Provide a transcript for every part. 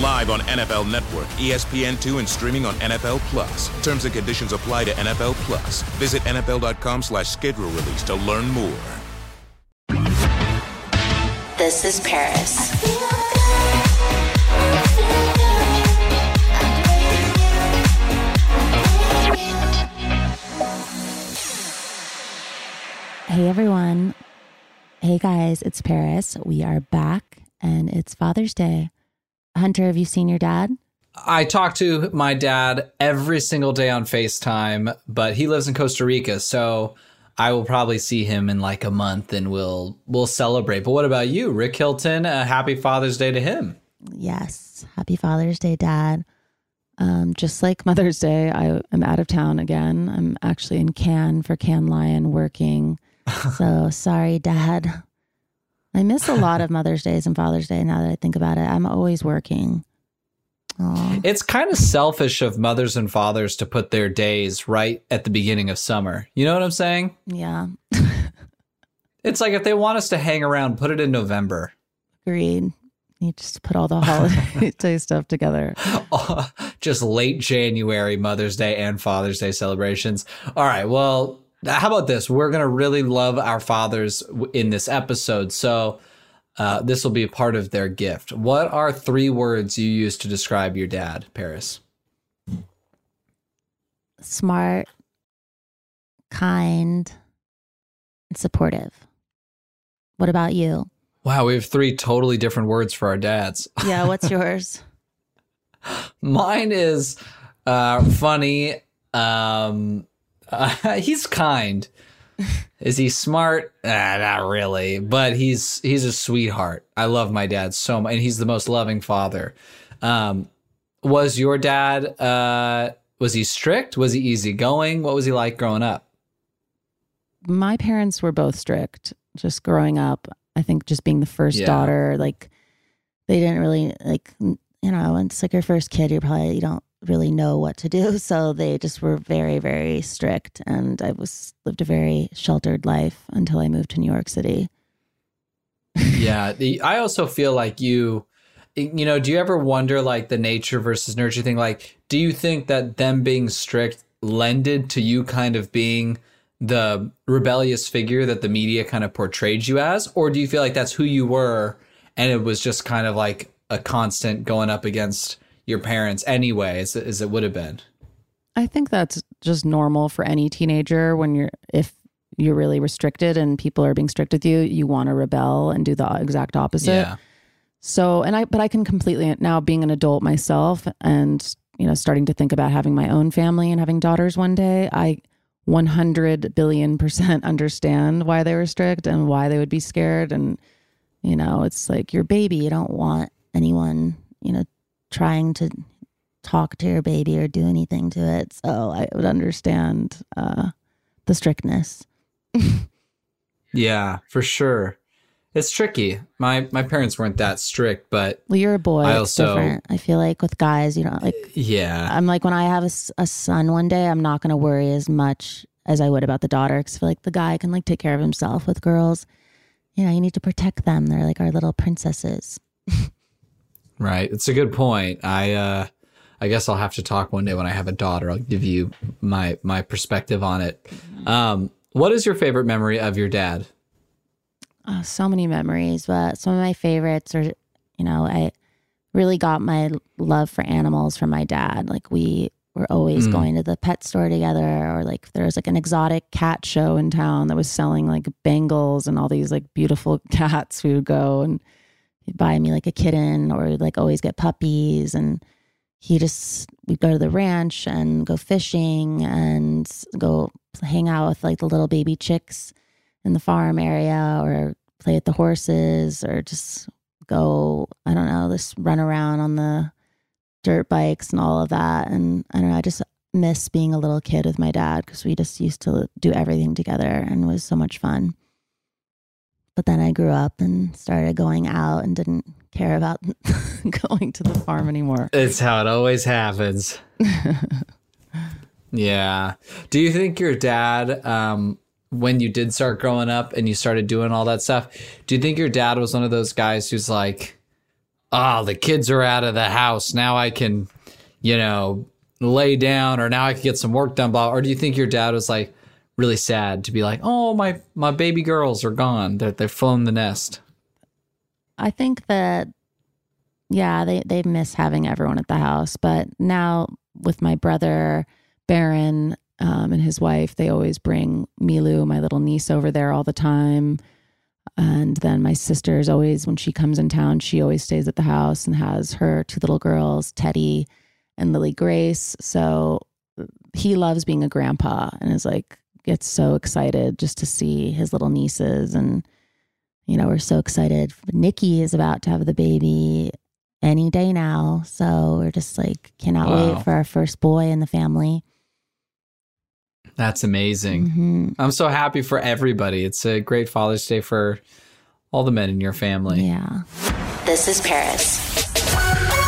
Live on NFL Network, ESPN2, and streaming on NFL Plus. Terms and conditions apply to NFL Plus. Visit NFL.com slash schedule release to learn more. This is Paris. Hey everyone. Hey guys, it's Paris. We are back and it's Father's Day. Hunter, have you seen your dad? I talk to my dad every single day on FaceTime, but he lives in Costa Rica, so I will probably see him in like a month and we'll we'll celebrate. But what about you, Rick Hilton? Uh, happy Father's Day to him. Yes. Happy Father's Day, Dad. Um, just like Mother's Day, I am out of town again. I'm actually in Cannes for Cannes Lion working. So sorry, Dad. I miss a lot of Mother's Days and Father's Day now that I think about it. I'm always working. Aw. It's kind of selfish of mothers and fathers to put their days right at the beginning of summer. You know what I'm saying? Yeah, It's like if they want us to hang around, put it in November. agreed. You just put all the holiday stuff together. Just late January Mother's Day and Father's Day celebrations. All right, well, how about this? We're going to really love our fathers in this episode. So, uh, this will be a part of their gift. What are three words you use to describe your dad, Paris? Smart, kind, and supportive. What about you? Wow, we have three totally different words for our dads. Yeah, what's yours? Mine is uh, funny. Um, uh, he's kind. Is he smart? Ah, not really, but he's he's a sweetheart. I love my dad so much, and he's the most loving father. Um, was your dad? Uh, was he strict? Was he easygoing? What was he like growing up? my parents were both strict just growing up i think just being the first Yeah. daughter like they didn't really like you know it's like your first kid you're probably you don't really know what to do. So they just were very very strict and i was lived a very sheltered life until i moved to new york city. Yeah the, i also feel like you you know do you ever wonder like the nature versus nurture thing? Like do you think that them being strict lended to you kind of being the rebellious figure that the media kind of portrayed you as? Or do you feel like that's who you were and it was just kind of like a constant going up against your parents anyway as, as it would have been? I think that's just normal for any teenager when you're if you're really restricted and people are being strict with you you want to rebel and do the exact opposite. Yeah. So, and I, but I can completely now being an adult myself and, you know, starting to think about having my own family and having daughters one day, I 100 billion percent understand why they were strict and why they would be scared. And, you know, it's like your baby, you don't want anyone, you know, trying to talk to your baby or do anything to it. So I would understand uh, the strictness. yeah, for sure. It's tricky. My my parents weren't that strict, but well, you're a boy. I also, it's different. I feel like with guys, you know, like yeah. I'm like when I have a, a son one day, I'm not going to worry as much as I would about the daughter because I feel like the guy can like take care of himself. With girls, you know, you need to protect them. They're like our little princesses. right. It's a good point. I uh I guess I'll have to talk one day when I have a daughter. I'll give you my my perspective on it. Um, what is your favorite memory of your dad? Oh, so many memories, but some of my favorites are, you know, I really got my love for animals from my dad. Like we were always mm. going to the pet store together, or like there was like an exotic cat show in town that was selling like Bengals and all these like beautiful cats. We would go and he'd buy me like a kitten, or like always get puppies. And he just we'd go to the ranch and go fishing and go hang out with like the little baby chicks in the farm area or play with the horses or just go i don't know just run around on the dirt bikes and all of that. And i don't know i just miss being a little kid with my dad because we just used to do everything together and it was so much fun but then i grew up and started going out and didn't care about going to the farm anymore. It's how it always happens. yeah. Do you think your dad, um, when you did start growing up and you started doing all that stuff, do you think your dad was one of those guys who's like, oh, the kids are out of the house. Now I can, you know, lay down or now I can get some work done. Blah. Or do you think your dad was like really sad to be like, oh, my, my baby girls are gone. They're, they've flown the nest. I think that yeah, they they miss having everyone at the house. But now with my brother Barron um, and his wife, they always bring Milou, my little niece, over there all the time. And then my sister is always, when she comes in town, she always stays at the house and has her two little girls, Teddy and Lily Grace. So he loves being a grandpa and is like, gets so excited just to see his little nieces and you know, we're so excited. Nicky is about to have the baby any day now. So we're just like, cannot wow. wait for our first boy in the family. That's amazing. Mm-hmm. I'm so happy for everybody. It's a great Father's Day for all the men in your family. Yeah. This is Paris.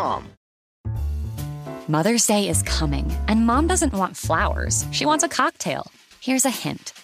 Mother's Day is coming, and mom doesn't want flowers. She wants a cocktail. Here's a hint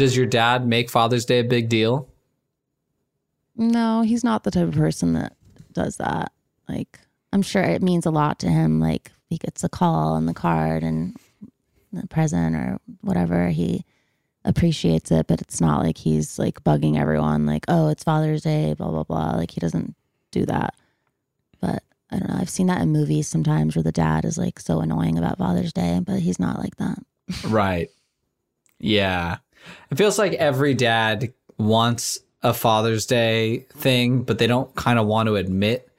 Does your dad make Father's Day a big deal? No, he's not the type of person that does that. Like, I'm sure it means a lot to him. Like, he gets a call and the card and the present or whatever. He appreciates it, but it's not like he's like bugging everyone, like, oh, it's Father's Day, blah, blah, blah. Like, he doesn't do that. But I don't know. I've seen that in movies sometimes where the dad is like so annoying about Father's Day, but he's not like that. right. Yeah. It feels like every dad wants a Father's Day thing, but they don't kind of want to admit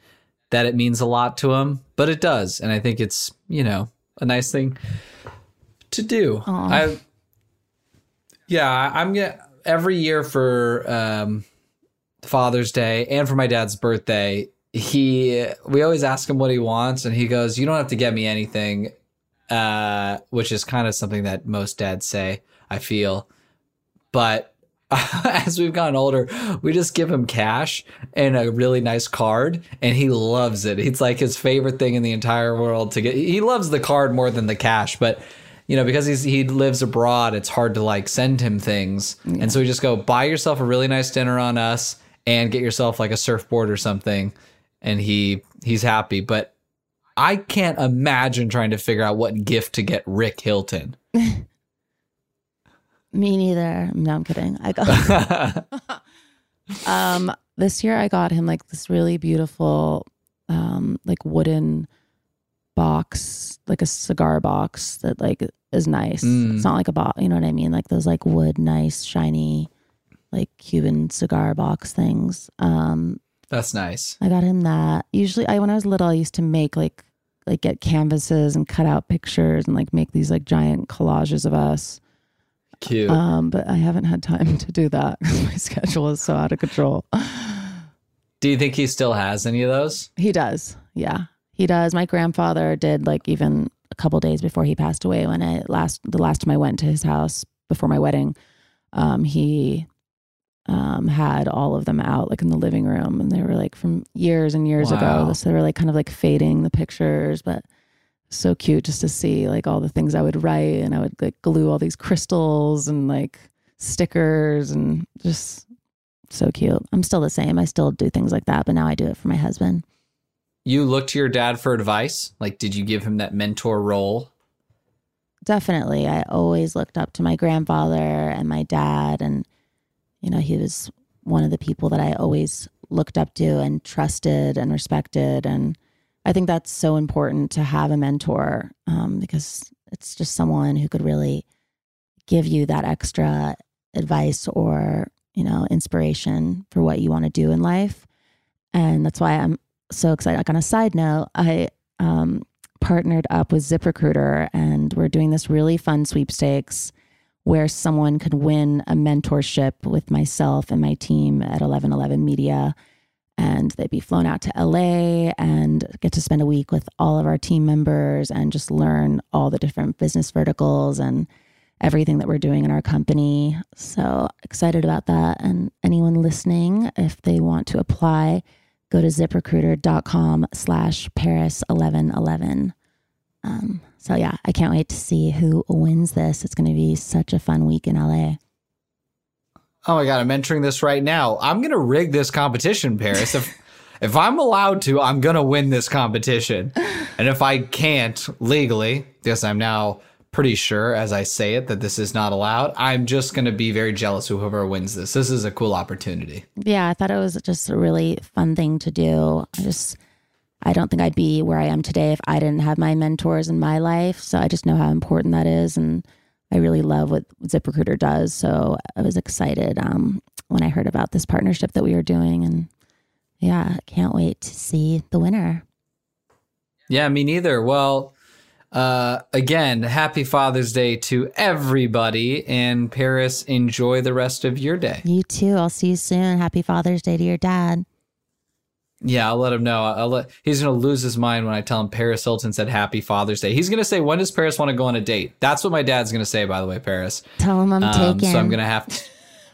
that it means a lot to them, but it does. And I think it's, you know, a nice thing to do. Aw. I Yeah, I'm gonna every year for um Father's Day and for my dad's birthday, he we always ask him what he wants and he goes, "You don't have to get me anything." Uh which is kind of something that most dads say, I feel. But as we've gotten older, we just give him cash and a really nice card, and he loves it. It's like his favorite thing in the entire world to get. He loves the card more than the cash, but you know because he's he lives abroad, it's hard to like send him things, and so we just go buy yourself a really nice dinner on us and get yourself like a surfboard or something, and he he's happy. But I can't imagine trying to figure out what gift to get Rick Hilton. Me neither. No, I'm kidding. I got um this year I got him like this really beautiful um like wooden box, like a cigar box that like is nice. Mm. It's not like a box, you know what I mean? Like those like wood nice shiny like Cuban cigar box things. Um That's nice. I got him that. Usually I when I was little I used to make like like get canvases and cut out pictures and like make these like giant collages of us. Cute. Um, but I haven't had time to do that 'cause my schedule is so out of control. Do you think he still has any of those? He does. Yeah. He does. My grandfather did like even a couple days before he passed away when I last the last time I went to his house before my wedding, um, he um had all of them out like in the living room and they were like from years and years Wow. ago. So they were like kind of like fading the pictures, but so cute just to see like all the things I would write and I would like glue all these crystals and like stickers and just so cute. I'm still the same. I still do things like that, but now I do it for my husband. You look to your dad for advice? Like, did you give him that mentor role? Definitely. I always looked up to my grandfather and my dad. And, you know, he was one of the people that I always looked up to and trusted and respected. And I think that's so important to have a mentor um, because it's just someone who could really give you that extra advice or, you know, inspiration for what you want to do in life. And that's why I'm so excited. Like on a side note, I um, partnered up with ZipRecruiter and we're doing this really fun sweepstakes where someone could win a mentorship with myself and my team at 1111 Media. And they'd be flown out to LA and get to spend a week with all of our team members and just learn all the different business verticals and everything that we're doing in our company. So excited about that. And anyone listening, if they want to apply, go to ziprecruiter.com slash Paris 1111. Um, so yeah, I can't wait to see who wins this. It's going to be such a fun week in LA. Oh my god, I'm entering this right now. I'm gonna rig this competition, Paris. If if I'm allowed to, I'm gonna win this competition. And if I can't legally, because I'm now pretty sure as I say it that this is not allowed, I'm just gonna be very jealous whoever wins this. This is a cool opportunity. Yeah, I thought it was just a really fun thing to do. I just, I don't think I'd be where I am today if I didn't have my mentors in my life. So I just know how important that is. And I really love what ZipRecruiter does. So I was excited um, when I heard about this partnership that we were doing. And yeah, can't wait to see the winner. Yeah, me neither. Well, Uh, again, happy Father's Day to everybody. And Paris, enjoy the rest of your day. You too. I'll see you soon. Happy Father's Day to your dad. Yeah, I'll let him know. I'll let, he's going to lose his mind when I tell him Paris Hilton said Happy Father's Day. He's going to say, When does Paris want to go on a date? That's what my dad's going to say, by the way, Paris. Tell him I'm um, taking. So I'm going to have to.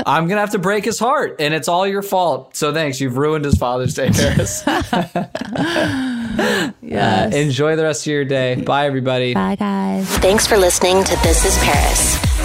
I'm gonna have to break his heart, and it's all your fault. So thanks, you've ruined his Father's Day, Paris. yes. Uh, enjoy the rest of your day. Bye, everybody. Bye, guys. Thanks for listening to This Is Paris.